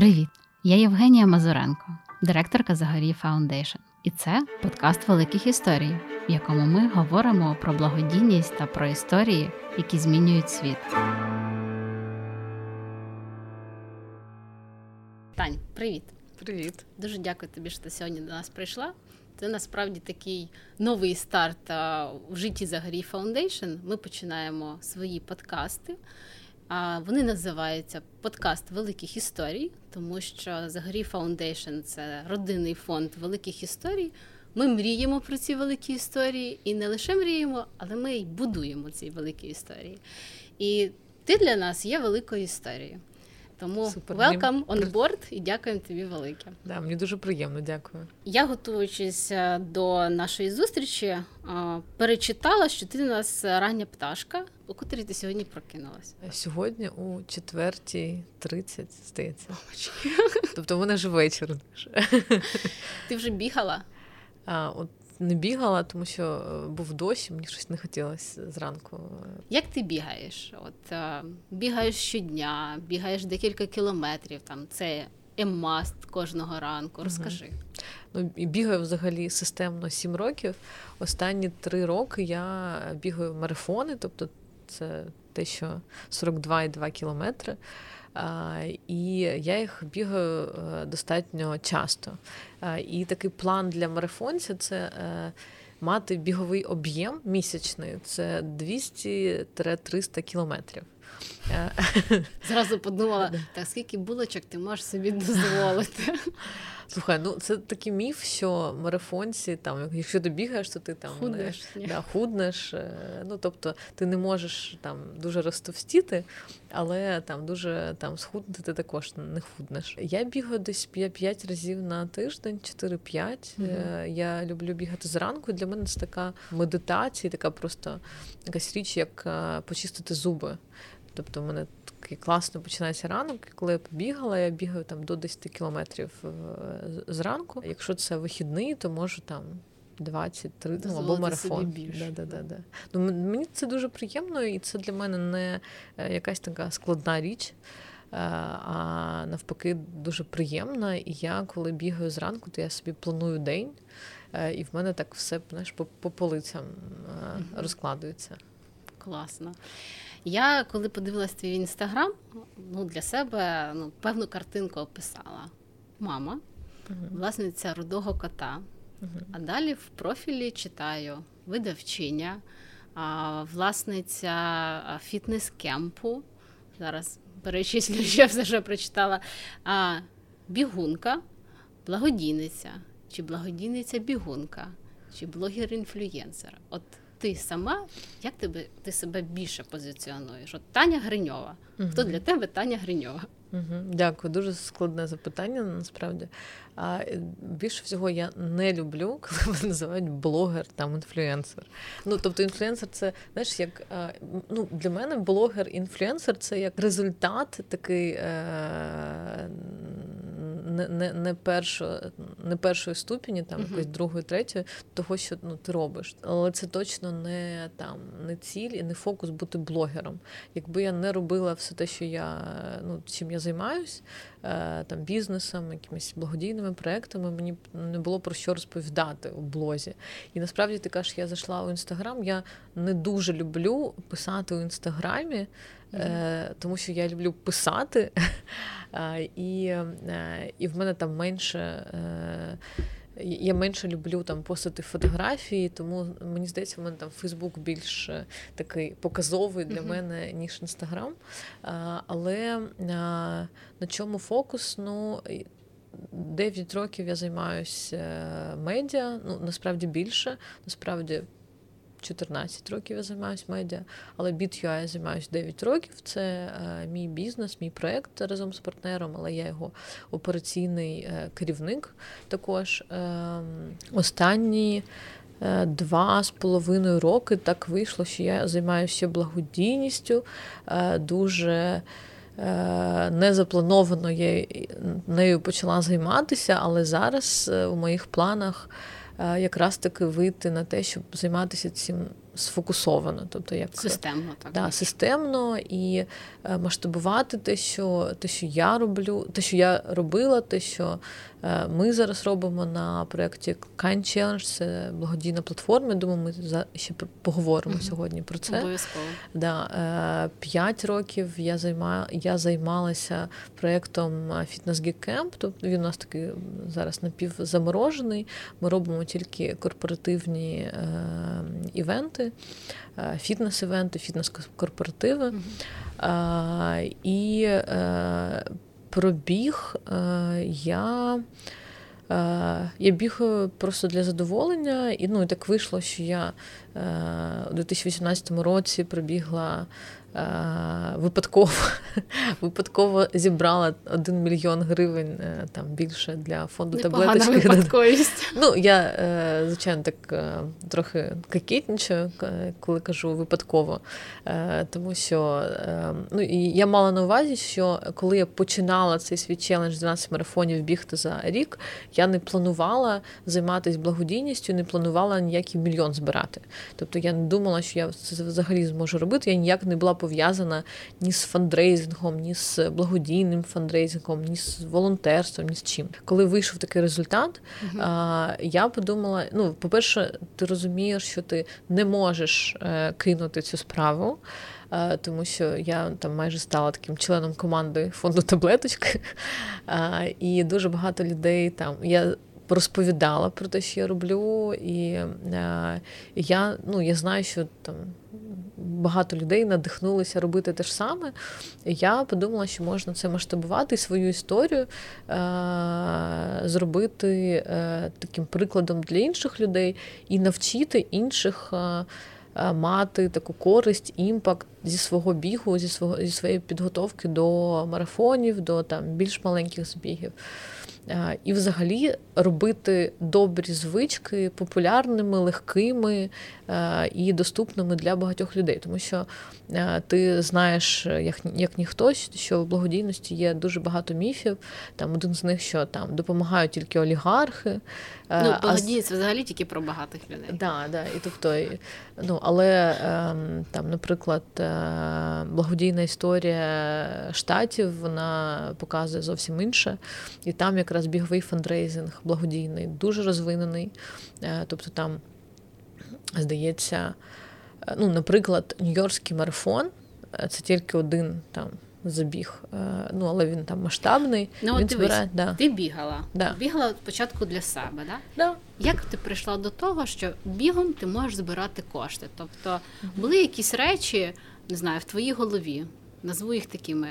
Привіт! Я Євгенія Мазуренко, директорка Zagoriy Foundation. І це подкаст великих історій, в якому ми говоримо про благодійність та про історії, які змінюють світ. Тань, привіт! Привіт! Дуже дякую тобі, що ти сьогодні до нас прийшла. Це насправді такий новий старт в житті Zagoriy Foundation. Ми починаємо свої подкасти. Вони називаються Подкаст великих історій, тому що Zagoriy Foundation це родинний фонд великих історій. Ми мріємо про ці великі історії, і не лише мріємо, але ми й будуємо ці великі історії. І ти для нас є великою історією. Тому Супер. welcome on board і дякуємо тобі велике. Да, Мені дуже приємно, дякую. Я, готуючись е, до нашої зустрічі, е, перечитала, що ти у нас рання пташка. У котрій ти сьогодні прокинулась? Сьогодні у 4.30, здається. Тобто в мене вже вечір. Ти вже бігала? А, от не бігала, тому що е, був дощ, мені щось не хотілося зранку. Як ти бігаєш? От е, бігаєш щодня, бігаєш декілька кілометрів. Там це емаст кожного ранку. Розкажи. Ну, бігаю взагалі системно 7 років. Останні три роки я бігаю марафони, тобто це те, що 42,2 кілометри. І я їх бігаю е, достатньо часто. І такий план для марафонця це е, мати біговий об'єм місячний це 200-300 кілометрів. Е, Зразу подумала, так скільки булочок ти можеш собі дозволити. Слухай, ну це такий міф, що марафонці, там, якщо ти бігаєш, то ти там худнеш. Не, да, худнеш. Е, ну, тобто ти не можеш там дуже розтовстіти, але там дуже там схуднути ти також не худнеш. Я бігаю десь 5 разів на тиждень, 4-5. Mm-hmm. Я люблю бігати зранку. Для мене це така медитація, така просто якась річ, як е, почистити зуби. Тобто, в мене такий класно починається ранок. Коли я побігала, я бігаю там до 10 кілометрів е, зранку. Якщо це вихідний, то можу там. 23 ну, або марафон. Да, да, да, да. Ну, Мені це дуже приємно, і це для мене не е, якась така складна річ, е, а навпаки, дуже приємна. І я, коли бігаю зранку, то я собі планую день, і в мене так все знаєш, по, по полицям розкладується. Класно. Я коли подивилась твій інстаграм, ну для себе ну, певну картинку описала. Мама, uh власниця рудого кота. uh А далі в профілі читаю видавчиня, власниця фітнес-кемпу. Зараз перечислю, що все що прочитала. А, Бігунка, благодійниця, чи благодійниця бігунка, чи блогер-інфлюєнсер. От ти сама, як тебе ти себе більше позиціонуєш? От Таня Гриньова. Хто для тебе Таня Гриньова? Угу, Дякую, дуже складне запитання насправді. А е, більше всього я не люблю, коли мене називають блогер там інфлюенсер. Ну тобто, інфлюенсер це знаєш, як ну для мене блогер-інфлюенсер це як результат такий е, не не, не, не першої ступені, там якоїсь другої, третьої, того, що ну, ти робиш. Але це точно не там не ціль і не фокус бути блогером. Якби я не робила все те, що я ну чим я займаюсь, е, там бізнесом, якимись благодійними проектами, мені не було про що розповідати у блозі. І насправді ти кажеш, я зайшла у інстаграм. Я не дуже люблю писати у інстаграмі. Mm-hmm. Тому що я люблю писати, і е, і в мене там менше. Я менше люблю там постати фотографії, тому мені здається, в мене там Фейсбук більш такий показовий для mm-hmm. мене, ніж Інстаграм. Але на чому фокус? Ну, 9 років я займаюся медіа, ну насправді більше, насправді 14 років я займаюся медіа, але BitUI я займаюся 9 років. Це е, мій бізнес, мій проєкт разом з партнером, але я його операційний е, керівник також. Е, останні е, Два з половиною роки так вийшло, що я займаюся благодійністю, дуже незаплановано я нею почала займатися, але зараз у моїх планах якраз таки вийти на те, щоб займатися цим сфокусовано, тобто як системно, так да, системно і е, масштабувати те, що те, що я роблю, те, що я робила, те, що е, ми зараз робимо на проєкті Kind Challenge, це благодійна платформа. Думаю, ми ще поговоримо mm-hmm. сьогодні про це. Обов'язково. Да, е, П'ять років я займаю, я займалася проєктом Fitness Geek Camp, тобто він у нас такий зараз напівзаморожений. Ми робимо тільки корпоративні е, івенти, е, фітнес-івенти, фітнес-корпоративи. І е, пробіг е, я. Я бігаю просто для задоволення, і ну і так вийшло, що я у 2018 році пробігла Випадково випадково зібрала один мільйон гривень е, там більше для фонду таблеточки. випадковість. Ну, я, е, звичайно, так е, трохи кокетничаю, коли кажу випадково. Тому що ну, я мала на увазі, що коли я починала цей свій челендж 12 марафонів бігти за рік, я не планувала займатися благодійністю, не планувала ніякий мільйон збирати. Тобто я не думала, що я це взагалі зможу робити. Я ніяк не була пов'язана ні з фандрейзингом, ні з благодійним фандрейзингом, ні з волонтерством, ні з чим. Коли вийшов такий результат, uh а, я подумала: ну, по-перше, ти розумієш, що ти не можеш е, кинути цю справу. Тому що я там майже стала таким членом команди фонду таблеточки, і дуже багато людей там. Я розповідала про те, що я роблю, і я ну, я знаю, що там багато людей надихнулися робити те ж саме. Я подумала, що можна це масштабувати і свою історію е- зробити е- таким прикладом для інших людей і навчити інших. Е- Мати таку користь, імпакт зі свого бігу, зі свого зі своєї підготовки до марафонів, до там більш маленьких збігів. І, взагалі, робити добрі звички популярними, легкими і доступними для багатьох людей, тому що ти знаєш, як як ніхто, що в благодійності є дуже багато міфів. Там один з них, що там допомагають тільки олігархи. Ну, благодійність це взагалі тільки про багатих людей. Да, да, і тобто, ну, але ем, там, наприклад, е, благодійна історія штатів вона показує зовсім інше. І там якраз біговий фандрейзинг благодійний, дуже розвинений. Е, тобто там, здається, е, ну, наприклад, Нью-Йоркський марафон це тільки один там забіг. Е, ну, але він там масштабний. Ну, він дивись, збирає, да. Ти бігала. Да. Бігала спочатку для себе, да? Да. Як ти прийшла до того, що бігом ти можеш збирати кошти? Тобто були якісь речі, не знаю, в твоїй голові, назву їх такими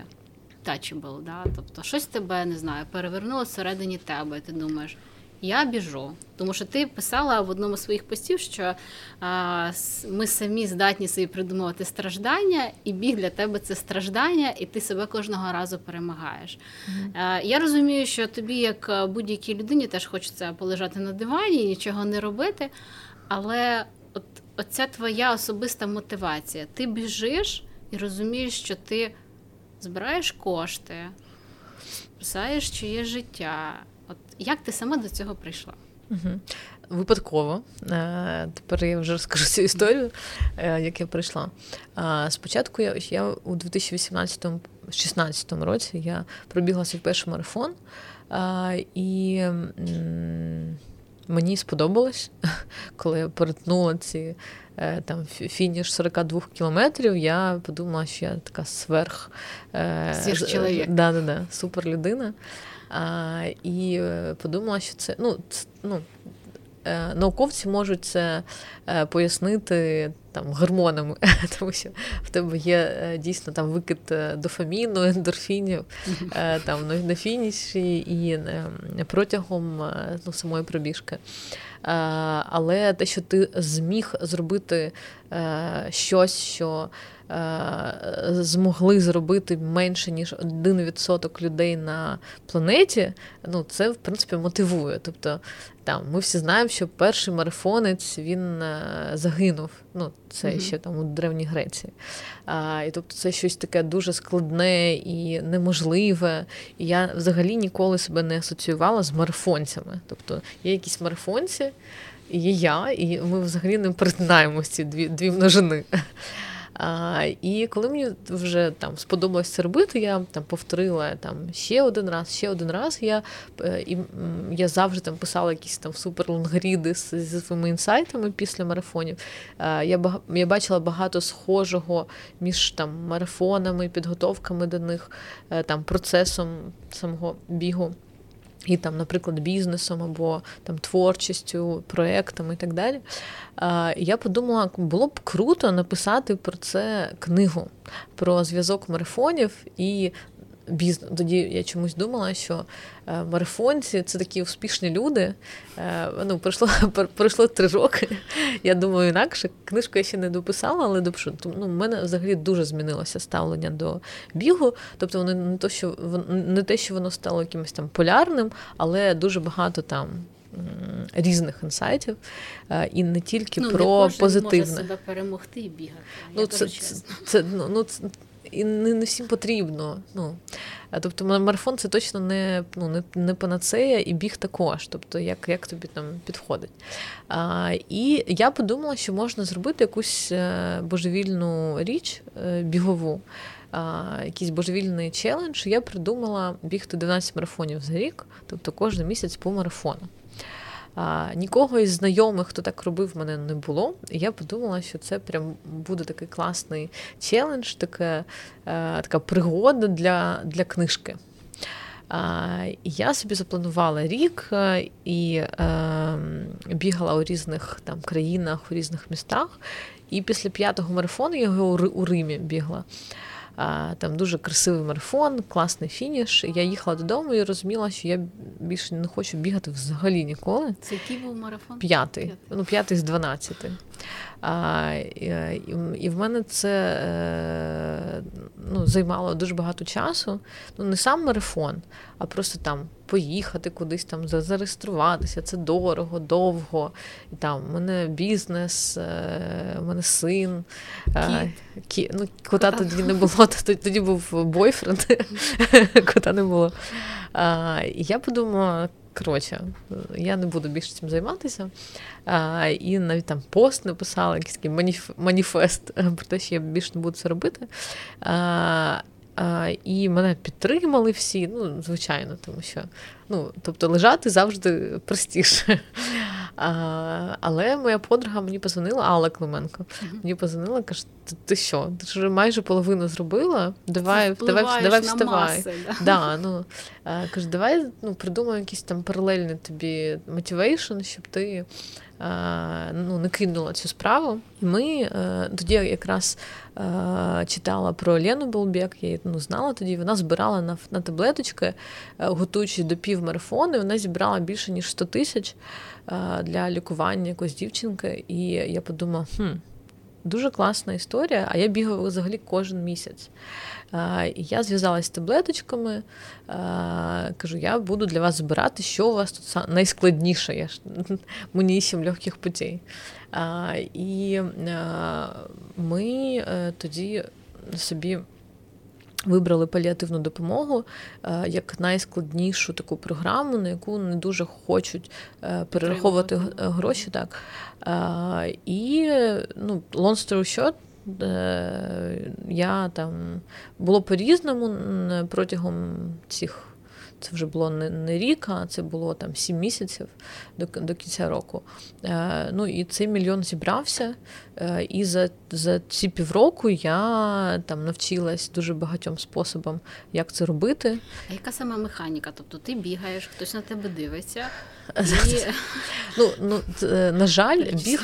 touchable, да? Тобто щось тебе не знаю, перевернуло всередині тебе, і ти думаєш. Я біжу, тому що ти писала в одному з своїх постів, що а, ми самі здатні собі придумувати страждання, і біг для тебе це страждання, і ти себе кожного разу перемагаєш. Mm-hmm. А, я розумію, що тобі, як будь-якій людині, теж хочеться полежати на дивані і нічого не робити. Але от оця твоя особиста мотивація, ти біжиш і розумієш, що ти збираєш кошти, спасаєш чиє життя. Як ти сама до цього прийшла? Угу. Випадково. Е, тепер я вже розкажу цю історію, е, як я прийшла. Спочатку я я у 2018-16 році я пробігла свій перший марафон, і мені сподобалось, коли я перетнула ці е, там фініш 42 кілометрів, я подумала, що я така сверх чоловік. Да, да, да, супер людина. А, І е, подумала, що це ну, ну, е, науковці можуть це е, пояснити там гормонами, тому що в тебе є дійсно там викид дофаміну, ендорфінів там на фініші і протягом ну, самої пробіжки. Але те, що ти зміг зробити щось, що Е, змогли зробити менше ніж 1% людей на планеті, ну це в принципі мотивує. Тобто там ми всі знаємо, що перший марафонець він е, загинув. Ну, це mm-hmm. ще там у Древній Греції. А, І тобто це щось таке дуже складне і неможливе. І я взагалі ніколи себе не асоціювала з марафонцями. Тобто є якісь марафонці є я, і ми взагалі не перетинаємося ці дві дві множини. А, І коли мені вже там сподобалось це робити, я там повторила там ще один раз, ще один раз. Я е, і я завжди там писала якісь там суперлонгріди зі своїми інсайтами після марафонів. Я я бачила багато схожого між там марафонами, підготовками до них, е, там процесом самого бігу і там, наприклад, бізнесом або там творчістю, проектами і так далі. Я подумала, було б круто написати про це книгу, про зв'язок марафонів і бізнес. Тоді я чомусь думала, що е, марафонці це такі успішні люди. Е, ну, Пройшло пройшло три роки. Я думаю, інакше книжку я ще не дописала, але допишу. Ну, в мене взагалі дуже змінилося ставлення до бігу. Тобто, воно не то, що не те, що воно стало якимось там полярним, але дуже багато там. Різних інсайтів, е, і не тільки ну, про не позитивне. може себе перемогти і бігати. Ну, це, це, це, ну, ну, і не, всім потрібно. Ну. Тобто марафон це точно не ну, не, не панацея, і біг також, тобто як як тобі там підходить. А, І я подумала, що можна зробити якусь е, божевільну річ е, бігову, а, якийсь божевільний челендж. Я придумала бігти 12 марафонів за рік, тобто кожен місяць по марафону. А, Нікого із знайомих, хто так робив, в мене не було. І я подумала, що це прям буде такий класний челендж, таке, е, така пригода для, для книжки. А, Я собі запланувала рік е, і е, бігала у різних там країнах, у різних містах. І після п'ятого марафону я його у Римі бігла. Там дуже красивий марафон, класний фініш. Я їхала додому і розуміла, що я більше не хочу бігати взагалі ніколи. Це який був марафон? П'ятий. П'ятий. Ну, п'ятий з дванадцяти. А, І і в мене це е, ну, займало дуже багато часу. Ну, не сам марафон, а просто там поїхати кудись там, зареєструватися. Це дорого, довго. І там в мене бізнес, в мене син. Кіт. Кі... Ну, Кота тоді не було, тоді був бойфренд, кота не було. І я подумала. Коротше, я не буду більше цим займатися. А, І навіть там пост написала, якийсь такий маніф... маніфест про те, що я більше не буду це робити. А, а, І мене підтримали всі, ну, звичайно, тому що ну, тобто лежати завжди простіше. А, Але моя подруга мені позвонила, Алла Клименко. Мені позвонила, каже: ти, ти що? Ти ж майже половину зробила? Давай давай, давай вставай. Маси, да? Да, ну, Каже, давай ну, придумаємо якийсь там паралельний тобі motivation, щоб ти ну, не кинула цю справу. І ми е, тоді якраз е, читала про Лену Болбек, я її ну, знала тоді. Вона збирала на на таблеточки, е, готуючись до півмарафону, вона зібрала більше ніж 100 тисяч для лікування якоїсь дівчинки. І я подумала, хм. Дуже класна історія, а я бігаю взагалі кожен місяць. І Я зв'язалася з таблеточками, кажу, я буду для вас збирати, що у вас тут найскладніше. Я ж мені сім легких путей. І ми е, тоді собі. Вибрали паліативну допомогу е, як найскладнішу таку програму, на яку не дуже хочуть е, перераховувати гроші. Так. І ну, long story short, Е, я там було по-різному протягом цих. Це вже було не не рік, а це було там сім місяців до до кінця року. Е, Ну і цей мільйон зібрався. Е, І за за ці півроку я там навчилась дуже багатьом способам, як це робити. А яка сама механіка? Тобто ти бігаєш, хтось на тебе дивиться, Ну, ну, е, На жаль, біг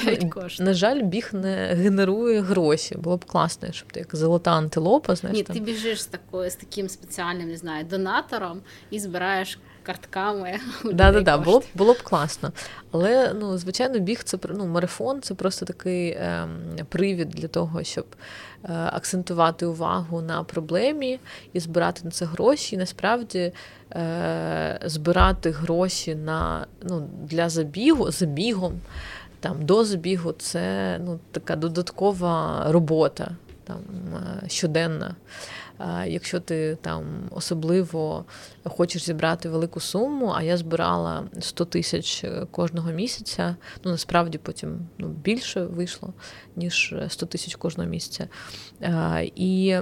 на жаль, біг не генерує гроші. Було б класно, щоб ти як золота антилопа. знаєш. Ні, там. ти біжиш з такою, з таким спеціальним, не знаю, донатором і збираєш картками. Да, да, да, було б було б класно. Але ну, звичайно, біг це ну, марафон це просто такий е, привід для того, щоб е, акцентувати увагу на проблемі і збирати на це гроші. І насправді е, збирати гроші на ну, для забігу забігом. Там до забігу це ну, така додаткова робота там, е, щоденна. Якщо ти там особливо хочеш зібрати велику суму, а я збирала 100 тисяч е, кожного місяця, ну насправді потім ну, більше вийшло, ніж 100 тисяч кожного місяця. І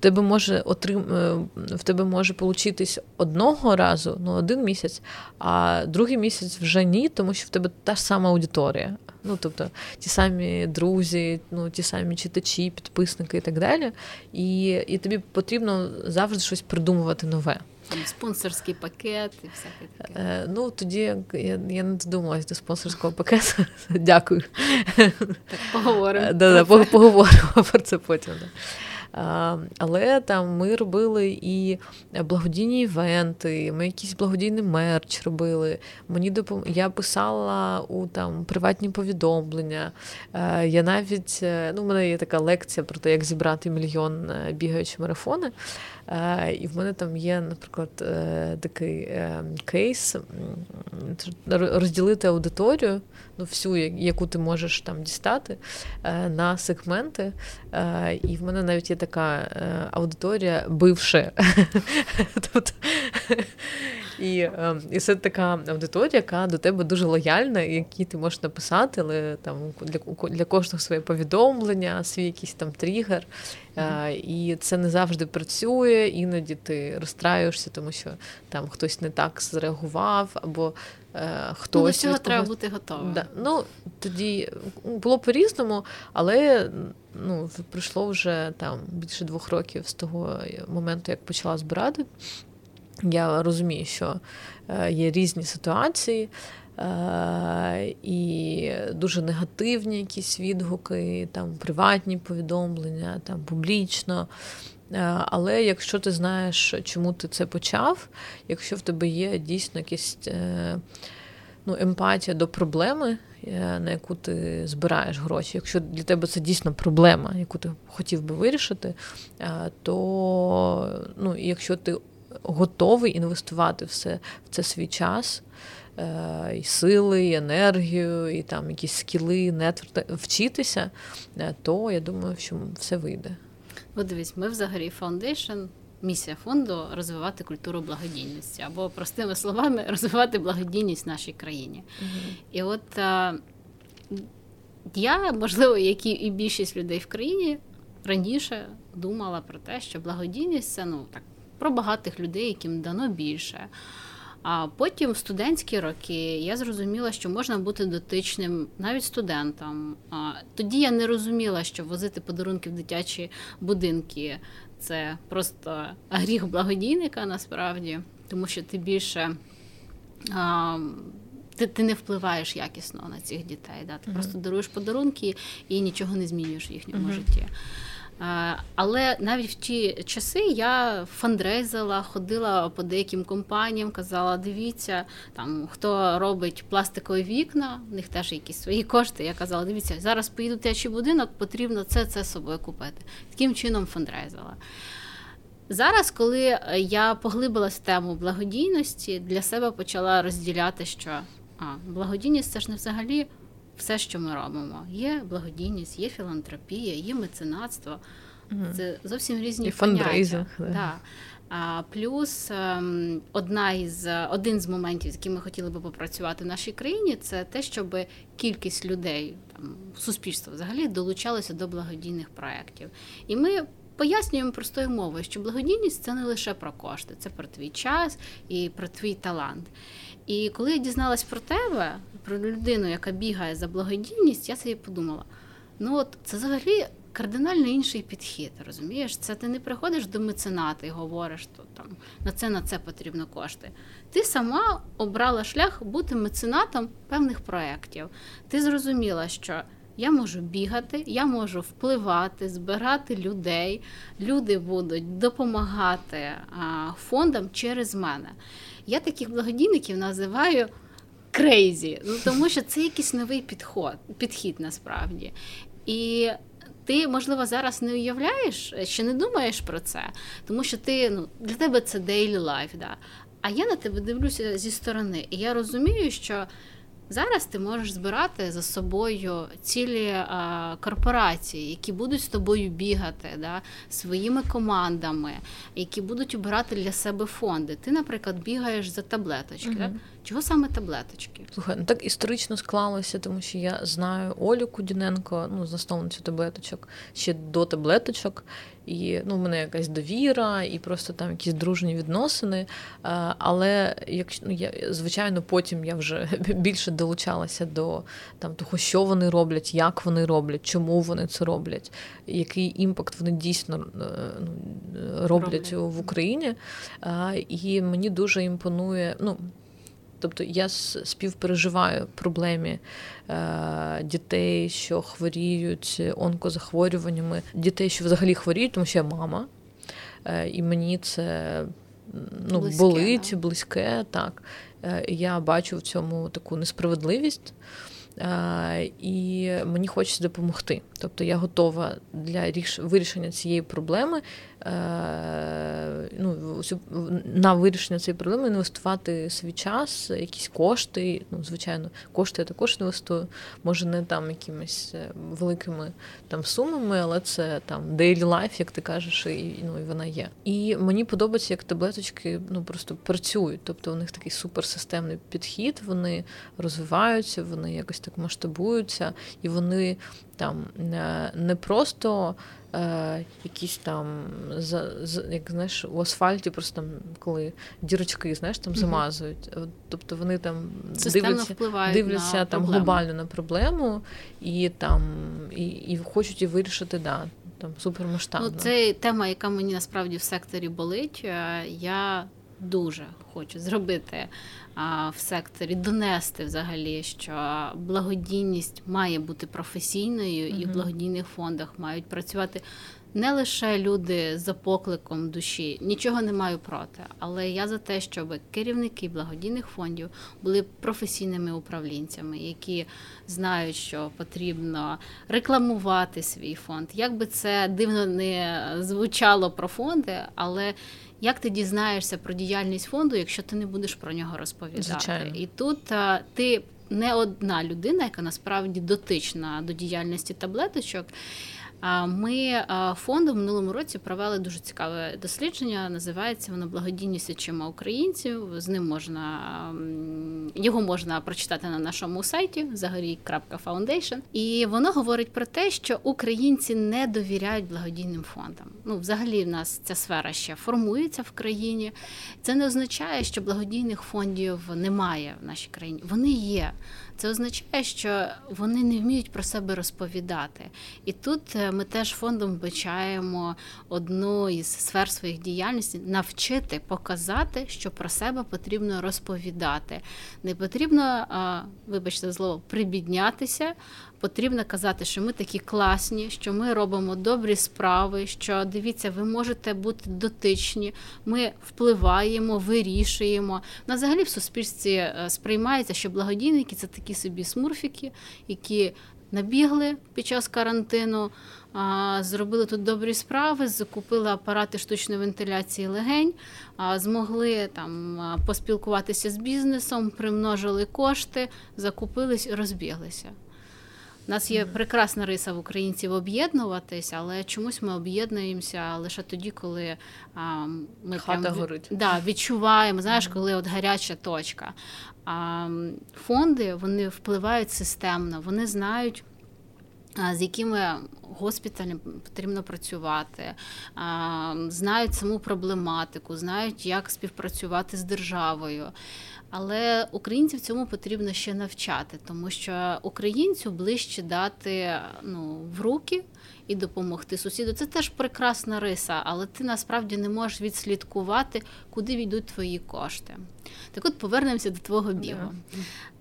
тебе може отрим... Е, в тебе може получитись одного разу, ну один місяць, а другий місяць вже ні, тому що в тебе та ж сама аудиторія. Ну, тобто ті самі друзі, ну ті самі читачі, підписники і так далі. І і тобі потрібно завжди щось придумувати нове. Там спонсорський пакет і всяке таке. Е, Ну тоді я я не додумалась до спонсорського пакету. Дякую. Так, Поговоримо. Да, Поговоримо про це потім. Да. Але там ми робили і благодійні івенти, ми якийсь благодійний мерч робили. Мені допом... Я писала у там приватні повідомлення. Е, я навіть е, ну, у мене є така лекція про те, як зібрати мільйон е, бігаючі марафони. І в мене там є, наприклад, такий кейс розділити аудиторію ну, всю, яку ти можеш там дістати е, на сегменти. Е, і в мене навіть є така е, аудиторія бивше. Тобто, і і це така аудиторія, яка до тебе дуже лояльна, які ти можеш написати, але там для для кожного своє повідомлення, свій якийсь там тригер. Mm-hmm. І це не завжди працює, іноді ти розстраюєшся, тому що там хтось не так зреагував, або е, хтось. Ну, до цього треба бути готовим. Да. Ну, Тоді було по-різному, але ну, пройшло вже там більше двох років з того моменту, як почала збирати. Я розумію, що е, є різні ситуації. Е, і дуже негативні якісь відгуки, там приватні повідомлення, там публічно. Е, але якщо ти знаєш, чому ти це почав, якщо в тебе є дійсно якась ну, емпатія до проблеми, на яку ти збираєш гроші, якщо для тебе це дійсно проблема, яку ти хотів би вирішити, то ну, якщо ти готовий інвестувати все в це свій час. Е, і сили, і енергію, і там якісь скіли, нетворк, вчитися, е, то я думаю, що все вийде. От дивись, ми в Zagoriy Foundation, місія фонду розвивати культуру благодійності, або, простими словами, розвивати благодійність в нашій країні. Угу. І от а, е, я, можливо, як і більшість людей в країні, раніше думала про те, що благодійність це ну так про багатих людей, яким дано більше. А потім в студентські роки я зрозуміла, що можна бути дотичним навіть студентам. А тоді я не розуміла, що возити подарунки в дитячі будинки це просто гріх благодійника насправді, тому що ти більше а, ти ти не впливаєш якісно на цих дітей. Да? Ти mm-hmm. просто даруєш подарунки і нічого не змінюєш в їхньому mm-hmm. житті. Е, але навіть в ті часи я фандрейзила, ходила по деяким компаніям, казала: дивіться, там хто робить пластикові вікна, в них теж якісь свої кошти. Я казала, дивіться, зараз поїду в дитячий будинок, потрібно це це собою купити. Таким чином фандрейзила. Зараз, коли я поглибилась в тему благодійності, для себе почала розділяти, що а, благодійність це ж не взагалі все, що ми робимо. Є благодійність, є філантропія, є меценатство. Це зовсім різні І фандрейзинг. Да. Да. А, Плюс ем, одна із один з моментів, з яким ми хотіли би попрацювати в нашій країні, це те, щоб кількість людей там суспільства взагалі долучалося до благодійних проєктів. І ми пояснюємо простою мовою, що благодійність це не лише про кошти, це про твій час і про твій талант. І коли я дізналась про тебе, про людину, яка бігає за благодійність, я собі подумала: ну от це взагалі кардинально інший підхід. Розумієш, це ти не приходиш до мецената і говориш, що там на це на це потрібно кошти. Ти сама обрала шлях бути меценатом певних проєктів. Ти зрозуміла, що. Я можу бігати, я можу впливати, збирати людей. Люди будуть допомагати фондам через мене. Я таких благодійників називаю крейзі, ну тому що це якийсь новий підход, підхід насправді. І ти, можливо, зараз не уявляєш, ще не думаєш про це, тому що ти ну для тебе це daily life, да. А я на тебе дивлюся зі сторони, і я розумію, що Зараз ти можеш збирати за собою цілі а, корпорації, які будуть з тобою бігати, да, своїми командами, які будуть обирати для себе фонди. Ти, наприклад, бігаєш за таблеточки. Uh-huh. Да? Чого саме таблеточки? Слухай, ну так історично склалося, тому що я знаю Олю Кудіненко, ну засновницю таблеточок, ще до таблеточок. І ну, в мене якась довіра, і просто там якісь дружні відносини. Але якщо ну, я звичайно потім я вже більше долучалася до там того, що вони роблять, як вони роблять, чому вони це роблять, який імпакт вони дійсно е, ну, роблять, роблять в Україні. І мені дуже імпонує. ну, Тобто я співпереживаю проблемі е, дітей, що хворіють онкозахворюваннями, дітей, що взагалі хворіють, тому що я мама, е, і мені це ну, близьке, болить, да. близьке. Так. Е, я бачу в цьому таку несправедливість. І мені хочеться допомогти. Тобто я готова для вирішення цієї проблеми Е, ну, на вирішення цієї проблеми інвестувати свій час, якісь кошти. Ну, звичайно, кошти я також інвестую. Може, не там якимись е, великими там сумами, але це там daily life, як ти кажеш, і ну, і вона є. І мені подобається, як таблеточки ну, просто працюють. Тобто у них такий суперсистемний підхід, вони розвиваються, вони якось так масштабуються, і вони там не просто е, якісь там за, за як знаєш, у асфальті, просто там, коли дірочки, знаєш, там замазують. Тобто вони там дивляться дивляться на там глобально на проблему і там і, і хочуть і вирішити да. Там супермасштабно. Ну, це тема, яка мені насправді в секторі болить. Е, я дуже хочу зробити в секторі, донести взагалі, що благодійність має бути професійною, і в благодійних фондах мають працювати. Не лише люди за покликом душі, нічого не маю проти, але я за те, щоб керівники благодійних фондів були професійними управлінцями, які знають, що потрібно рекламувати свій фонд. Як би це дивно не звучало про фонди, але як ти дізнаєшся про діяльність фонду, якщо ти не будеш про нього розповідати? Звичайно. І тут а, ти не одна людина, яка насправді дотична до діяльності таблеточок. Ми фондом минулому році провели дуже цікаве дослідження. Називається воно Благодійність очима українців. З ним можна його можна прочитати на нашому сайті загорій.foundation. І воно говорить про те, що українці не довіряють благодійним фондам. Ну, взагалі, в нас ця сфера ще формується в країні. Це не означає, що благодійних фондів немає в нашій країні. Вони є. Це означає, що вони не вміють про себе розповідати. І тут е, ми теж фондом вбачаємо одну із сфер своїх діяльності навчити показати, що про себе потрібно розповідати. Не потрібно, вибачте, слово, прибіднятися, потрібно казати, що ми такі класні, що ми робимо добрі справи. Що дивіться, ви можете бути дотичні, ми впливаємо, вирішуємо. На взагалі в суспільстві е, сприймається, що благодійники це такі собі смурфіки, які набігли під час карантину. Зробили тут добрі справи, закупили апарати штучної вентиляції легень, змогли там поспілкуватися з бізнесом, примножили кошти, закупились, і розбіглися. У нас є прекрасна риса в українців об'єднуватись, але чомусь ми об'єднуємося лише тоді, коли а, ми Хата прям, горить. Да, відчуваємо, знаєш, коли от гаряча точка. Фонди вони впливають системно, вони знають. З якими госпіталями потрібно працювати, знають саму проблематику, знають, як співпрацювати з державою. Але українців цьому потрібно ще навчати, тому що українцю ближче дати ну, в руки і допомогти сусіду. Це теж прекрасна риса, але ти насправді не можеш відслідкувати, куди війдуть твої кошти. Так от повернемося до твого бігу.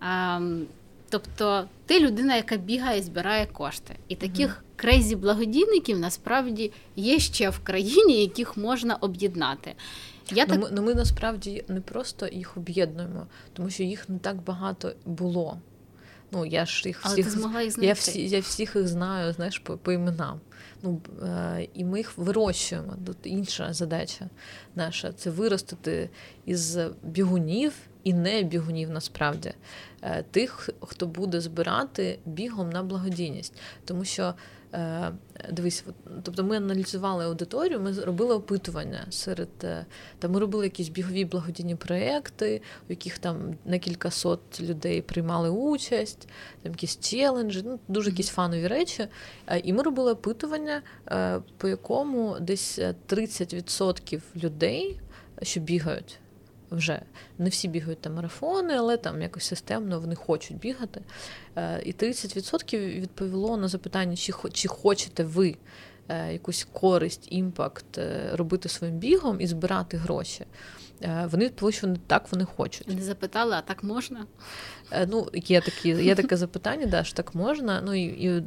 Yeah. Тобто ти людина, яка бігає і збирає кошти. І таких uh-huh. крейзі благодійників насправді є ще в країні, яких можна об'єднати. Я ну, так... ми, ну ми насправді не просто їх об'єднуємо, тому що їх не так багато було. Ну, я ж їх всіх змогла їх я всі, я всіх їх знаю, знаєш, по, по іменам. Ну, е, І ми їх вирощуємо. Тут інша задача наша це виростити із бігунів і не бігунів насправді. Е, тих, хто буде збирати бігом на благодійність. Тому що Е, дивись, тобто ми аналізували аудиторію, ми робили опитування серед е, там. Ми робили якісь бігові благодійні проекти, у яких там на сот людей приймали участь, там якісь челенджі, ну дуже якісь фанові речі. І ми робили опитування, по якому десь 30% людей, що бігають вже не всі бігають там марафони, але там якось системно вони хочуть бігати. Е, і 30% відповіло на запитання, чи чи хочете ви е, якусь користь, імпакт е, робити своїм бігом і збирати гроші. Вони відповіли, що так вони хочуть. Не запитали, а так можна? Ну, є такі, є таке запитання, да, що так можна. Ну, І і,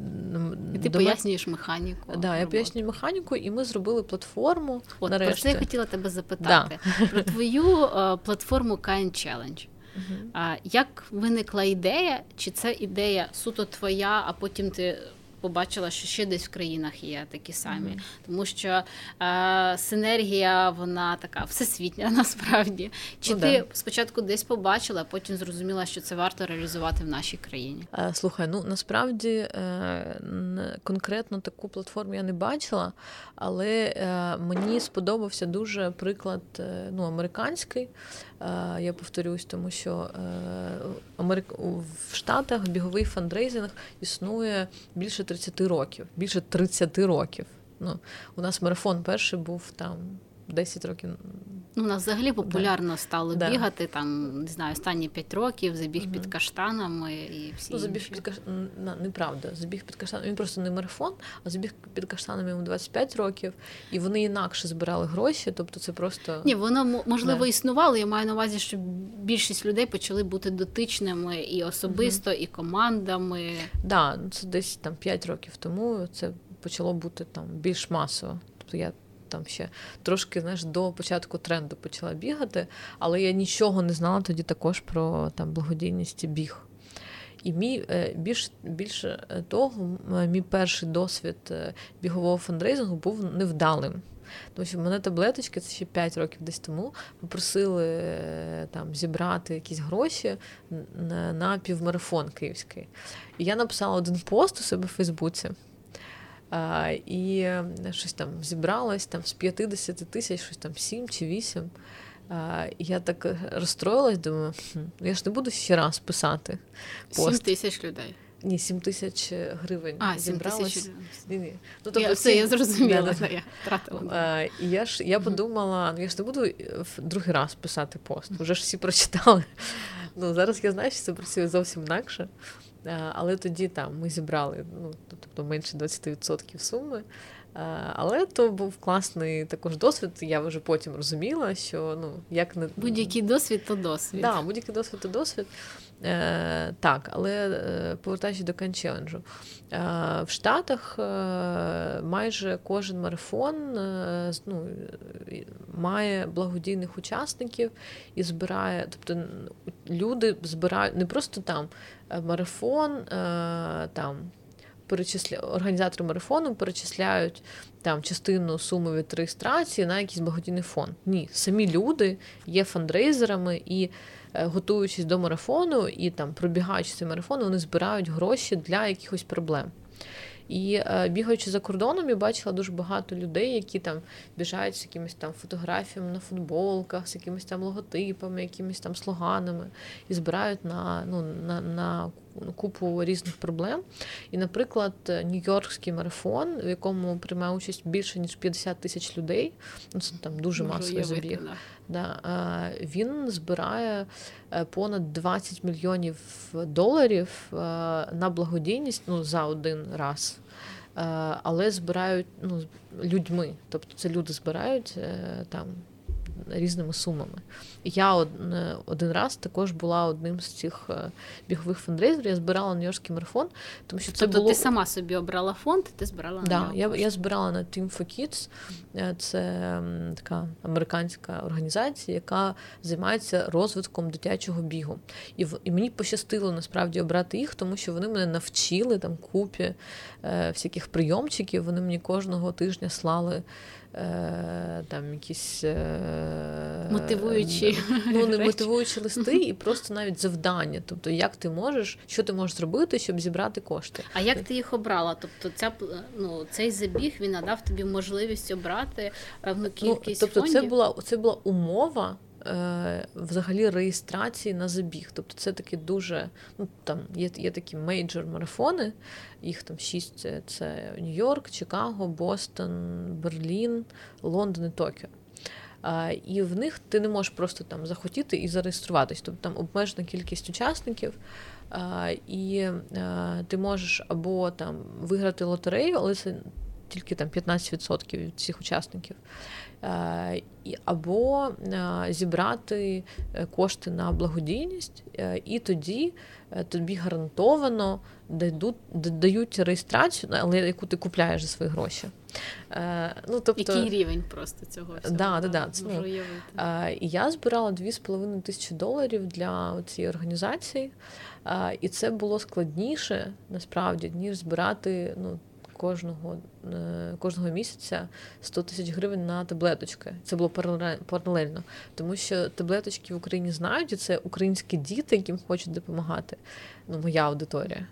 і ти пояснюєш механіку. Да, Я пояснюю механіку, і ми зробили платформу. От, нарешті. Про це я хотіла тебе запитати. Да. Про твою uh, платформу Kind Challenge. Uh-huh. Uh, як виникла ідея? Чи це ідея суто твоя, а потім ти побачила, що ще десь в країнах є такі самі, mm-hmm. тому що е, синергія, вона така всесвітня насправді. Чи ну, ти да. спочатку десь побачила, а потім зрозуміла, що це варто реалізувати в нашій країні? Е, слухай, ну насправді е, конкретно таку платформу я не бачила, але е, мені сподобався дуже приклад е, ну, американський. Е, я повторюсь, тому що в Штатах біговий фандрейзинг існує більше 30 років, більше 30 років. Ну, У нас марафон перший був там 10 років. Ну, у нас взагалі популярно да. стало да. бігати там, не знаю, останні 5 років, забіг угу. під каштанами і всі. Ну, забіг під каштанами, неправда. Забіг під каштанами. Він просто не марафон, а забіг під каштанами йому 25 років, і вони інакше збирали гроші. Тобто це просто. Ні, воно можливо да. існувало. Я маю на увазі, що більшість людей почали бути дотичними і особисто, угу. і командами. Так, да, це десь там 5 років тому це почало бути там більш масово. Тобто я там ще трошки знаєш, до початку тренду почала бігати, але я нічого не знала тоді також про там благодійність і біг. І мій е, більш більше того, мій перший досвід е, бігового фандрейзингу був невдалим. Тому що мене таблеточки, це ще 5 років десь тому, попросили е, там зібрати якісь гроші на півмарафон київський. І я написала один пост у себе в Фейсбуці. А, І е, щось там зібралось там з 50 тисяч, щось там 7 чи 8. А, я так розстроїлась, думаю, хм, я ж не буду ще раз писати. пост. 7 тисяч людей. Ні, 7 тисяч гривень а, 7 тисяч. Ні, ні. Ну, тобто, я, все, я зрозуміла, да, я втратила. А, І я ж я подумала, ну я ж не буду в другий раз писати пост. Вже ж всі прочитали. Ну, Зараз я знаю, що це працює зовсім інакше. Але тоді там ми зібрали ну, тобто менше 20% суми. Але то був класний також досвід. Я вже потім розуміла, що ну як не будь-який досвід, то досвід. Да, будь-який досвід то досвід. Е, Так, але е, повертаючись до канчеленджу. Е, в Штатах е, майже кожен марафон е, ну, має благодійних учасників і збирає, тобто люди збирають не просто там е, марафон, там перечисля... організатори марафону перечисляють там частину суми від реєстрації на якийсь благодійний фонд. Ні, самі люди є фандрейзерами і. Е, готуючись до марафону і там пробігаючи цей марафон, вони збирають гроші для якихось проблем. І е, бігаючи за кордоном, я бачила дуже багато людей, які там біжають з якимись там фотографіями на футболках, з якимись там логотипами, якимись там слоганами і збирають на ну, на, на купу різних проблем. І, наприклад, Нью-Йоркський марафон, в якому приймає участь більше ніж 50 тисяч людей, ну це там дуже масовий забіг. Да, Він збирає е, понад 20 мільйонів доларів е, на благодійність ну, за один раз. Е, але збирають ну, людьми, тобто це люди збирають там різними сумами. Я один раз також була одним з цих е, бігових фандрейзерів. Я збирала Нью-Йоркський марафон, тому що це тобто було... ти сама собі обрала фонд, ти збирала на нього я я збирала на Team for Kids. Е, це така американська організація, яка займається розвитком дитячого бігу. І в і мені пощастило насправді обрати їх, тому що вони мене навчили там купі е, всяких прийомчиків. Вони мені кожного тижня слали там якісь мотивуючі ну не мотивуючі листи, і просто навіть завдання. Тобто, як ти можеш, що ти можеш зробити, щоб зібрати кошти. А як ти їх обрала? Тобто, ця ну цей забіг він надав тобі можливість обрати певну ну, кількість. Ну, тобто, фондів? це була це була умова. Е, взагалі реєстрації на забіг. Тобто це такі дуже, ну там є є такі мейджор-марафони, їх там шість: це, Нью-Йорк, Чикаго, Бостон, Берлін, Лондон і Токіо. І в них ти не можеш просто там захотіти і зареєструватись. Тобто там обмежена кількість учасників, і ти можеш або там виграти лотерею, але це тільки там 15% від всіх учасників. Е, або е, зібрати е, кошти на благодійність, і тоді тобі гарантовано дадуть, дають реєстрацію, але яку ти купляєш за свої гроші. Ну, тобто, Який рівень просто цього всього? Да, да, да, це, ну, я збирала 2,5 тисячі доларів для цієї організації, і це було складніше насправді, ніж збирати ну, кожного е, кожного місяця 100 тисяч гривень на таблеточки. Це було паралельно, тому що таблеточки в Україні знають, і це українські діти, яким хочуть допомагати. Ну, моя аудиторія.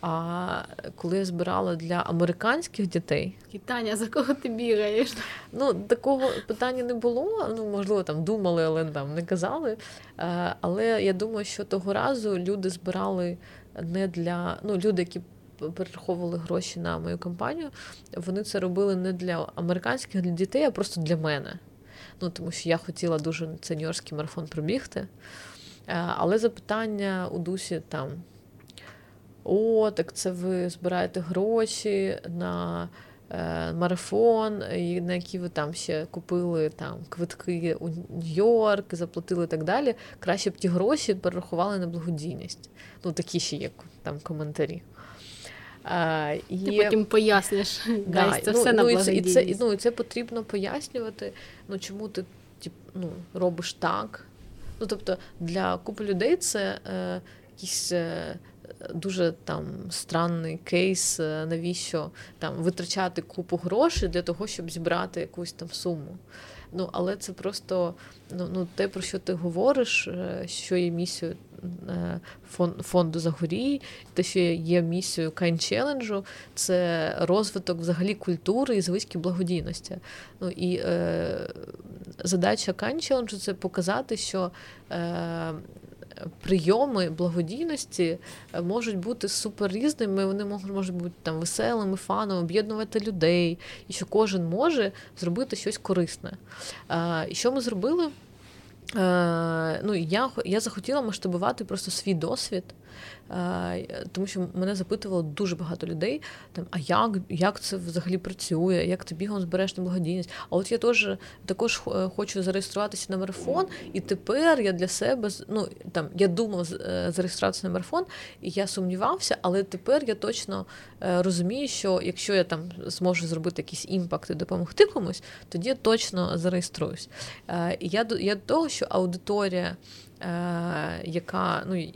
А коли я збирала для американських дітей, Таня, за кого ти бігаєш? Ну такого питання не було. Ну можливо, там думали, але там не казали. Е, але я думаю, що того разу люди збирали не для ну люди, які перераховували гроші на мою компанію, вони це робили не для американських для дітей, а просто для мене. Ну, Тому що я хотіла дуже сеньорський марафон пробігти. Е, але запитання у Дусі там: о, так це ви збираєте гроші на е, марафон, на які ви там ще купили там квитки у Нью-Йорк, заплатили і так далі. Краще б ті гроші перерахували на благодійність. Ну, такі ще є там коментарі. А, і... Ти потім поясниш, да, це ну, все ну, на і це, і, ну, і це потрібно пояснювати, ну чому ти тип, ну, робиш так. Ну, Тобто для купи людей це е, якийсь е, дуже там странний кейс, е, навіщо там витрачати купу грошей для того, щоб зібрати якусь там суму. Ну, Але це просто ну, ну, те, про що ти говориш, е, що є місією е, фонду Загорій, те, що є місією Кайн Челенджу, це розвиток взагалі культури і звички благодійності. Ну, і е, Задача Кайн Челенджу це показати, що е, прийоми благодійності е, можуть бути супер різними. Вони можуть бути там веселими, фаном, об'єднувати людей, і що кожен може зробити щось корисне. І що ми зробили? Е, ну, Я я захотіла масштабувати просто свій досвід. Тому що мене запитувало дуже багато людей, там, а як як це взагалі працює, як ти бігом збереш на благодійність? А от я теж також е, хочу зареєструватися на марафон, і тепер я для себе ну, там, я думав е, зареєструватися на марафон, і я сумнівався, але тепер я точно е, розумію, що якщо я там зможу зробити якісь імпакти, допомогти комусь, тоді я точно зареєструюсь. І я я до того, що аудиторія. Е, яка ну,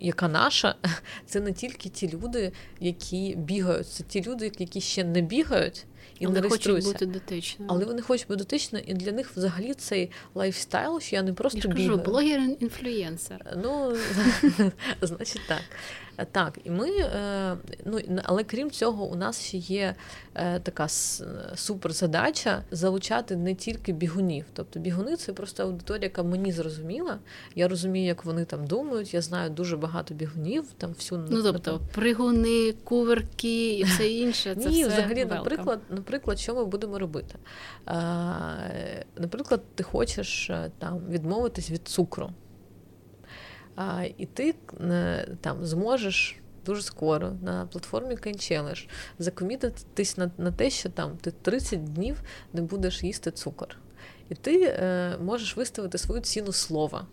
яка наша, це не тільки ті люди, які бігають, це ті люди, які ще не бігають і але не хочуть бути дотичними. Але вони хочуть бути дотичними, і для них взагалі цей lifestyle, що я не просто я ж кажу, блогер-інфлюєнсер. Ну, значить так. Так, і ми, е, ну але крім цього, у нас ще є е, така суперзадача залучати не тільки бігунів. Тобто бігуни це просто аудиторія, яка мені зрозуміла. Я розумію, як вони там думають. Я знаю дуже багато бігунів. Там всю ну тобто там... пригуни, куверки і все інше. Це Ні, все взагалі, наприклад, наприклад, що ми будемо робити? Наприклад, ти хочеш е, там відмовитись від цукру. А, І ти е, там зможеш дуже скоро на платформі Challenge закомітитись на на те, що там ти 30 днів не будеш їсти цукор. І ти е, можеш виставити свою ціну слова.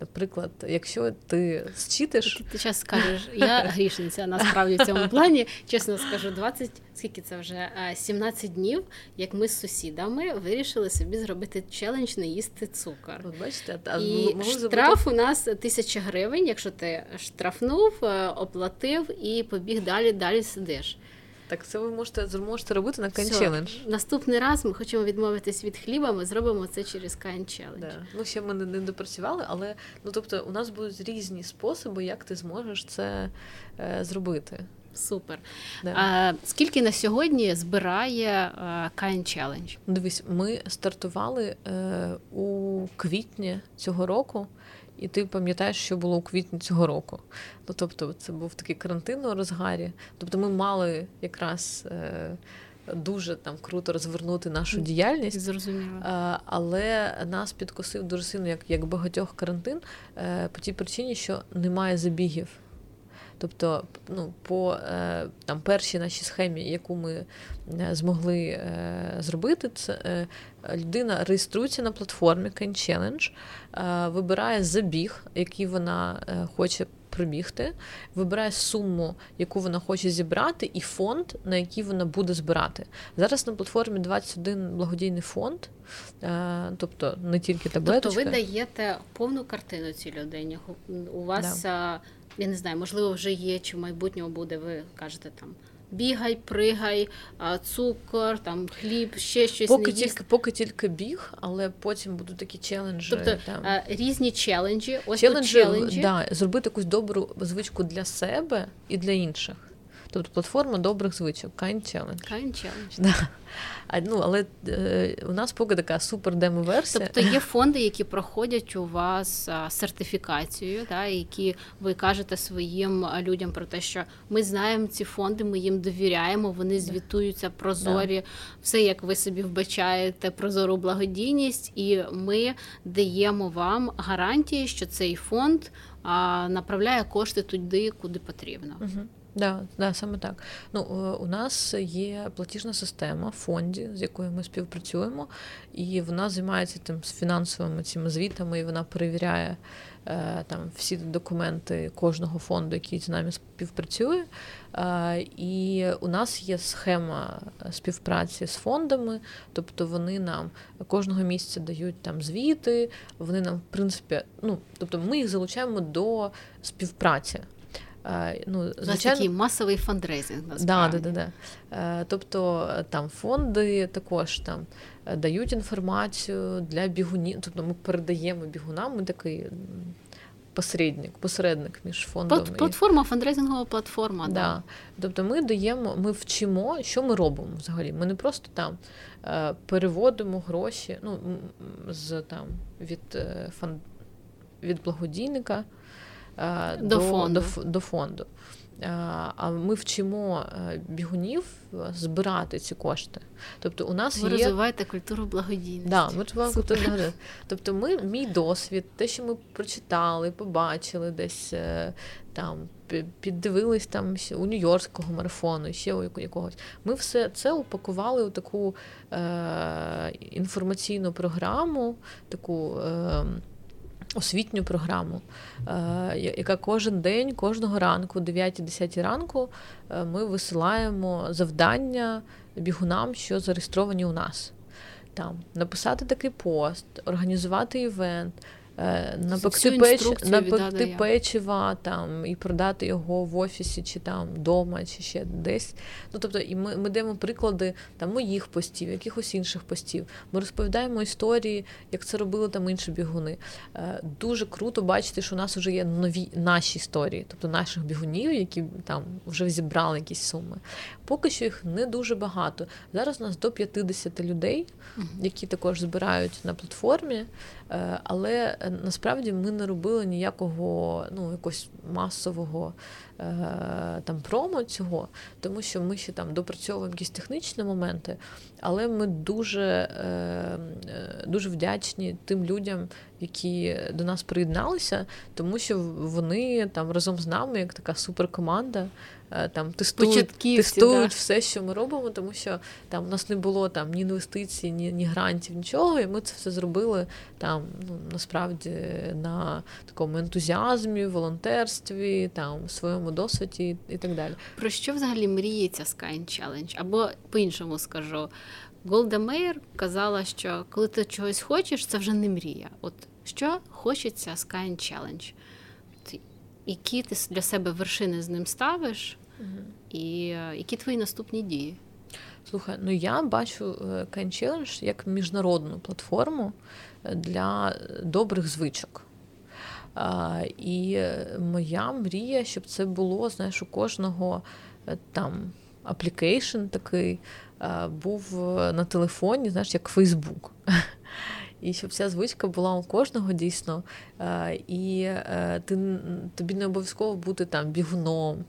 Наприклад, якщо ти зчитиш... Ти, час скажеш, я грішниця насправді в цьому плані, чесно скажу, 20, скільки це вже 17 днів, як ми з сусідами вирішили собі зробити челендж не їсти цукор. От бачите, а І штраф забути... у нас тисяча гривень, якщо ти штрафнув, е, оплатив і побіг далі, далі сидиш. Так, це ви можете зможете робити на Kind Challenge. Наступний раз ми хочемо відмовитись від хліба, ми зробимо це через Challenge. Да. Ну, ще ми не, не допрацювали, але ну тобто у нас будуть різні способи, як ти зможеш це е, зробити. Супер. Да. А, Скільки на сьогодні збирає Kind Challenge? Дивись, ми стартували е, у квітні цього року. І ти пам'ятаєш, що було у квітні цього року. Ну тобто, це був такий карантин у розгарі. Тобто, ми мали якраз е, дуже там круто розвернути нашу діяльність. Зрозуміло. Е, але нас підкосив дуже сильно, як як багатьох карантин, е, по тій причині, що немає забігів. Тобто, ну, по е, там першій нашій схемі, яку ми е, змогли е, зробити, це людина реєструється на платформі Can Challenge, вибирає забіг, який вона хоче пробігти, вибирає суму, яку вона хоче зібрати, і фонд, на який вона буде збирати. Зараз на платформі 21 благодійний фонд, тобто не тільки таблеточка. Тобто ви даєте повну картину цій людині. У вас. Да я не знаю, можливо, вже є, чи в майбутньому буде, ви кажете там. Бігай, пригай, цукор, там хліб, ще щось поки не тільки поки тільки біг, але потім будуть такі челенджі. Тобто там. різні челенджі. Ось челенджі, челенджі. Да, зробити якусь добру звичку для себе і для інших. Тобто платформа добрих звичок, Kind Challenge. Kind Challenge. Да. А, ну, Але е, у нас поки така супер демо-версія. Тобто є фонди, які проходять у вас сертифікацію, да, які ви кажете своїм людям про те, що ми знаємо ці фонди, ми їм довіряємо, вони звітуються прозорі, да. все як ви собі вбачаєте, прозору благодійність, і ми даємо вам гарантії, що цей фонд а, направляє кошти туди, куди потрібно. Угу. Да, да, саме так. Ну, е, У нас є платіжна система в фонді, з якою ми співпрацюємо, і вона займається тим з фінансовими цими звітами, і вона перевіряє е, там всі документи кожного фонду, який з нами співпрацює. Е, і у нас є схема співпраці з фондами, тобто вони нам кожного місяця дають там звіти, вони нам, в принципі, ну тобто ми їх залучаємо до співпраці. Ну, звичайно, такий масовий фандрейзинг. насправді. Да, да, да, да. Тобто там фонди також там е, дають інформацію для бігунів. Тобто ми передаємо бігунам, ми такий посередник, посередник між фондом. Платформа, фандрейзингова платформа. Да. да. Тобто ми даємо, ми вчимо, що ми робимо взагалі. Ми не просто там е, переводимо гроші ну, з там від е, фан від благодійника. Е, до, до фонду. До, до фонду. Е, а ми вчимо е, бігунів збирати ці кошти. Тобто у нас ви є... розвиваєте культуру благодійності. Да, ми культуру Тобто, ми мій досвід, те, що ми прочитали, побачили десь там, піддивились там у Нью-Йоркського марафону, ще у якогось. Ми все це упакували у таку е, інформаційну програму, таку. Е, освітню програму, е, яка кожен день, кожного ранку, 9-10 ранку, е, ми висилаємо завдання бігунам, що зареєстровані у нас. Там написати такий пост, організувати івент, напекти печ, напекти печива там і продати його в офісі, чи там вдома, чи ще десь. Ну тобто, і ми ми даємо приклади там моїх постів, якихось інших постів. Ми розповідаємо історії, як це робили там інші бігуни. Е, дуже круто бачити, що у нас вже є нові наші історії, тобто наших бігунів, які там вже зібрали якісь суми. Поки що їх не дуже багато. Зараз у нас до 50 людей, які також збирають на платформі. Е, але е, насправді ми не робили ніякого ну, якогось масового е, там промо цього, тому що ми ще там допрацьовуємо якісь технічні моменти, але ми дуже, дуже вдячні тим людям, які до нас приєдналися, тому що вони там разом з нами, як така суперкоманда, там тестують тестують да. все, що ми робимо, тому що там у нас не було там ні інвестицій, ні ні грантів, нічого. І ми це все зробили там ну, насправді на такому ентузіазмі, волонтерстві, там своєму досвіді і так далі. Про що взагалі мріється Sky Challenge? Або по-іншому скажу. Голда Мейер казала, що коли ти чогось хочеш, це вже не мрія. От що хочеться Sky Challenge? Які ти для себе вершини з ним ставиш, І які твої наступні дії? Слухай, ну я бачу Kind Challenge як міжнародну платформу для добрих звичок. І моя мрія, щоб це було, знаєш, у кожного там application такий був на телефоні, знаєш, як Фейсбук. І щоб ця звичка була у кожного дійсно, і е, ти тобі не обов'язково бути там бігуном, е,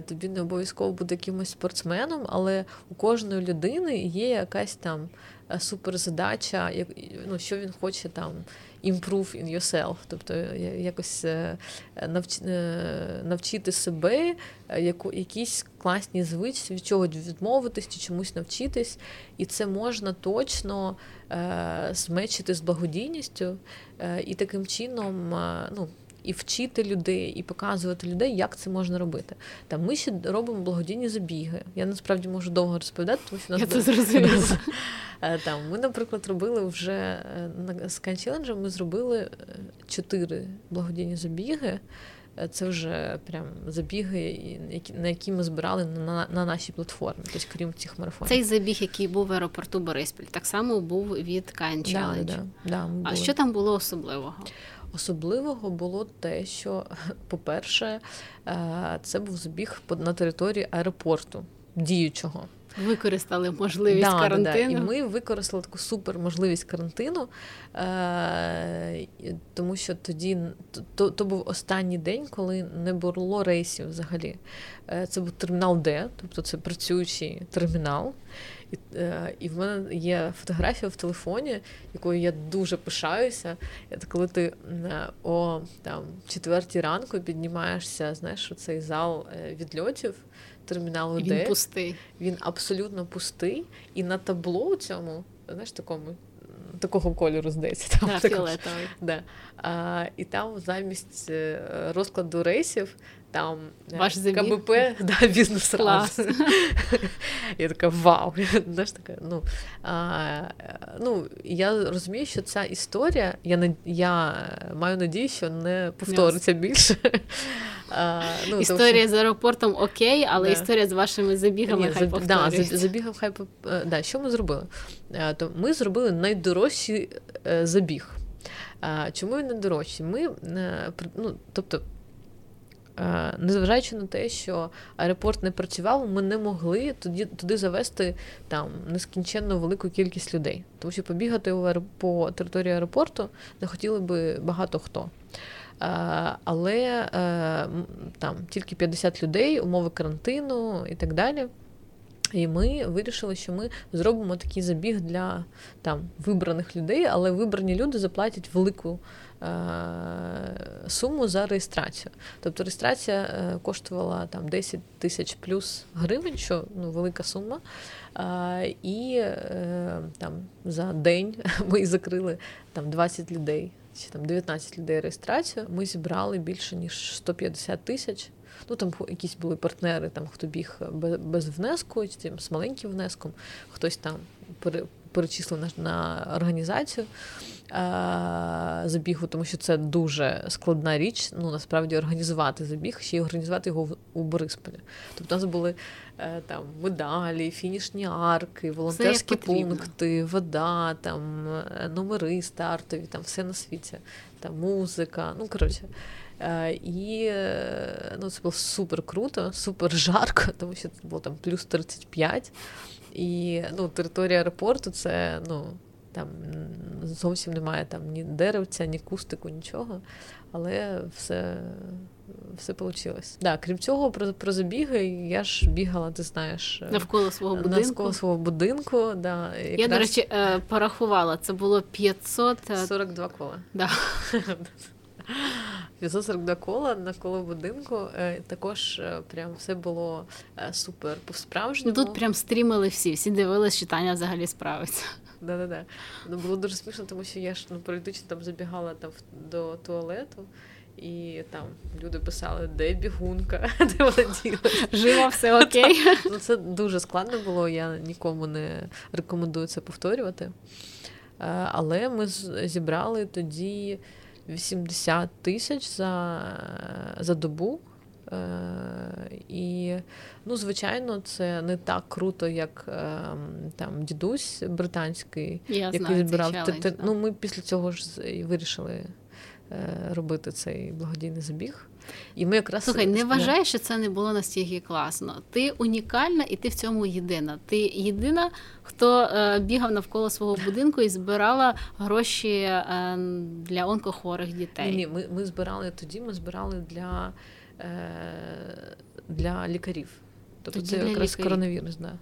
тобі не обов'язково бути якимось спортсменом, але у кожної людини є якась там е, суперзадача, ну, що він хоче там improve in yourself, тобто якось навчити себе, якісь класні звички, від чого відмовитись чи чомусь навчитись, і це можна точно змечити з благодійністю. І таким чином, ну і вчити людей, і показувати людей, як це можна робити. Там ми ще робимо благодійні забіги. Я насправді можу довго розповідати, тому що нас Я це зрозуміла. Е, там ми, наприклад, робили вже е, з Канчеленджем ми зробили е, чотири благодійні забіги. Це вже прям забіги, на які ми збирали на на нашій платформі, тобто крім цих марафонів. Цей забіг, який був в аеропорту Бориспіль, так само був від Kind Challenge. Да, да, да, а що там було особливого? Особливого було те, що, по-перше, е, це був збіг на території аеропорту діючого. Використали можливість да, карантину. Да, да. І ми використали таку супер можливість карантину, е- тому що тоді то, то був останній день, коли не було рейсів взагалі. Е- Це був термінал Д, тобто це працюючий термінал. І е, і в мене є фотографія в телефоні, якою я дуже пишаюся. Це коли ти е, о там четвертій ранку піднімаєшся, знаєш, у цей зал е, відльотів терміналу Д. Він пустий. Він абсолютно пустий. І на табло цьому, знаєш, такому. Такого кольору здається. Там, да, фіолетовий. Да. А, І там замість розкладу рейсів там е, Ваш КБП, да, бізнес Клас. Я така вау. Знаєш, така, ну, а, ну, Я розумію, що ця історія, я я маю надію, що не повториться yes. більше. А, ну, Історія тому, з аеропортом окей, але да. історія з вашими забігами Ні, хай. Да, забігом хай е, да, Що ми зробили? Е, то Ми зробили найдорожчий забіг. Чому він найдорожчий? Ми, ну, тобто, незважаючи на те, що аеропорт не працював, ми не могли туди туди завести там нескінченно велику кількість людей. Тому що побігати по території аеропорту не хотіли би багато хто. Е, але е, там тільки 50 людей, умови карантину і так далі. І ми вирішили, що ми зробимо такий забіг для там вибраних людей, але вибрані люди заплатять велику Е, суму за реєстрацію. Тобто реєстрація е, коштувала там 10 тисяч плюс гривень, що ну, велика сума. І е, там за день ми закрили там 20 людей. Чи там 19 людей реєстрацію, ми зібрали більше ніж 150 тисяч. Ну там якісь були партнери, там хто біг без внеску, з маленьким внеском, хтось там перечислив на, на організацію забігу, тому що це дуже складна річ. Ну насправді організувати забіг, ще й організувати його у Борисполі. Тобто у нас були е, там медалі, фінішні арки, волонтерські пункти, вода, там е, номери стартові, там все на світі, там музика. Ну коротше. Е, і ну, це було супер круто, супер жарко, тому що це було там плюс 35. І ну, територія аеропорту це ну, там зовсім немає там ні деревця, ні кустику, нічого. Але все все вийшло. Да, крім цього, про про забіги я ж бігала, ти знаєш, е, навколо свого будинку. Навколо свого будинку. Да, якраз... Я, до речі, е, порахувала, це було 542 кола. Да. 542 кола на коло будинку. Е, також е, прям все було е, супер по-справжньому. Тут прям стрімили всі, всі дивились, що Таня взагалі справиться. Да-да-да. Ну, Було дуже смішно, тому що я ж ну, періодично там забігала там до туалету. І там люди писали, де бігунка, де вона ділася. Жива, все окей. Ну, Це дуже складно було, я нікому не рекомендую це повторювати. Але ми зібрали тоді 80 тисяч за за добу. І, ну, звичайно, це не так круто, як там дідусь британський, Я який знаю збирав. цей челендж, ну, Ми після цього ж вирішили робити цей благодійний забіг. І ми якраз Слухай, не вважаєш, що це не було настільки класно. Ти унікальна, і ти в цьому єдина. Ти єдина, хто е, бігав навколо свого будинку і збирала гроші е, для онкохворих дітей. Ні, ні, ми ми збирали тоді. Ми збирали для е, для лікарів. Тобто тоді це якраз лікарів. коронавірус, да.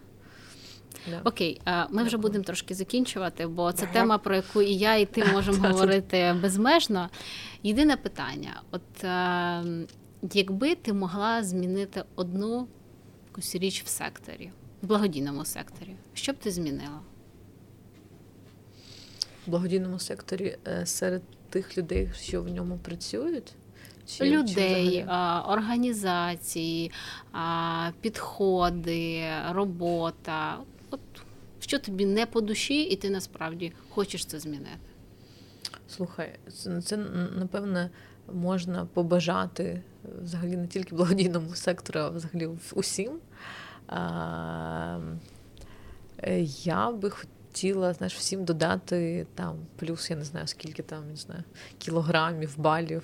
Yeah. Окей, ми вже будемо трошки закінчувати, бо це тема, про яку і я, і ти можемо говорити безмежно. Єдине питання: от е, якби ти могла змінити одну якусь річ в секторі, в благодійному секторі, що б ти змінила? В благодійному секторі е, серед тих людей, що в ньому працюють. Чи, людей, чи організації, підходи, робота. Що тобі не по душі, і ти насправді хочеш це змінити? Слухай, це напевне можна побажати взагалі не тільки благодійному сектору, а взагалі усім. Я би хотіла знаєш, всім додати там плюс, я не знаю, скільки там не знаю, кілограмів, балів,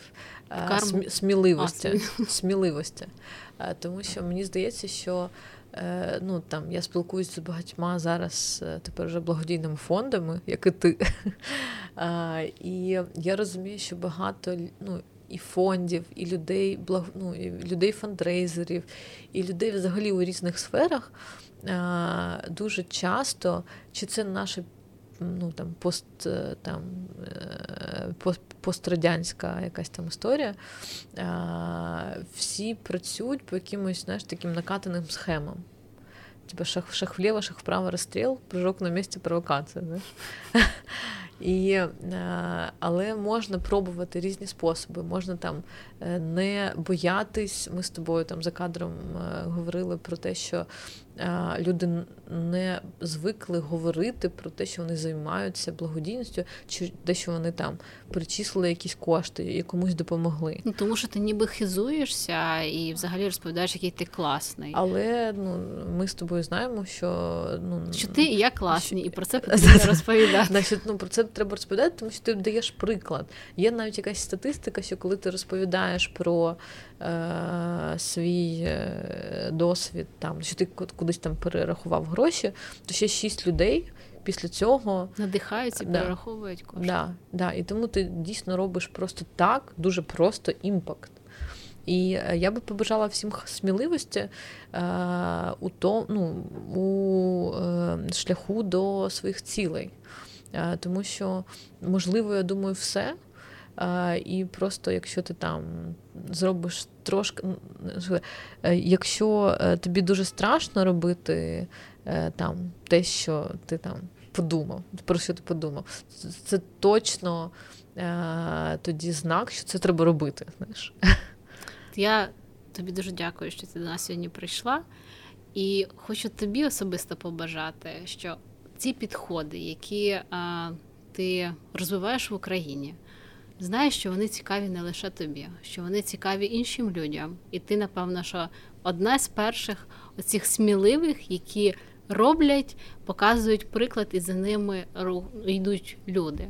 сміливості. сміливості. Тому що мені здається, що Е, ну там я спілкуюся з багатьма зараз е, тепер вже благодійними фондами, як і ти. І я розумію, що багато ну, і фондів, і людей, ну, і людей фандрейзерів, і людей взагалі у різних сферах дуже часто, чи це наше ну, там, пост, е, там, пост, пострадянська якась там історія, всі працюють по якимось знаєш, таким накатаним схемам. Типа шах, шах влево, шах вправо розстріл, прыжок на місці провокація. Знаєш? І, е, Але можна пробувати різні способи. Можна там е, не боятись. Ми з тобою там за кадром е, говорили про те, що люди не звикли говорити про те, що вони займаються благодійністю, чи те, що вони там перечислили якісь кошти і комусь допомогли. Ну тому що ти ніби хизуєшся і взагалі розповідаєш, який ти класний. Але ну ми з тобою знаємо, що ну що ти і я класні, що... і про це потрібно розповідати. Значить, ну про це треба розповідати, тому що ти даєш приклад. Є навіть якась статистика, що коли ти розповідаєш про е, свій е, досвід, там що ти кудись там перерахував гроші, то ще шість людей. Після цього надихаються і да. перераховують кошти. Да, да. І тому ти дійсно робиш просто так, дуже просто імпакт. І е, я би побажала всім сміливості е, у то, ну, у е, шляху до своїх цілей. Е, тому що, можливо, я думаю, все. Е, і просто якщо ти там зробиш трошки, е, якщо тобі дуже страшно робити там те, що ти там подумав, про що ти подумав, це точно тоді знак, що це треба робити. знаєш. Я тобі дуже дякую, що ти до нас сьогодні прийшла. І хочу тобі особисто побажати, що ці підходи, які а, ти розвиваєш в Україні, знаєш, що вони цікаві не лише тобі, що вони цікаві іншим людям. І ти, напевно, що одна з перших оцих сміливих, які роблять, показують приклад, і за ними йдуть люди.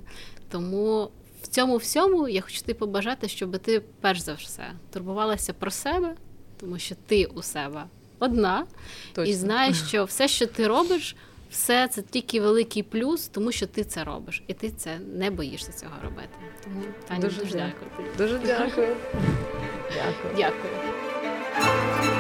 Тому в цьому всьому я хочу тобі побажати, щоб ти перш за все турбувалася про себе, тому що ти у себе одна, Точно. і знаєш, що все, що ти робиш все це тільки великий плюс, тому що ти це робиш, і ти це не боїшся цього робити. Тому Таня, дуже, дуже дякую. Дуже дякую. Дякую. Дякую.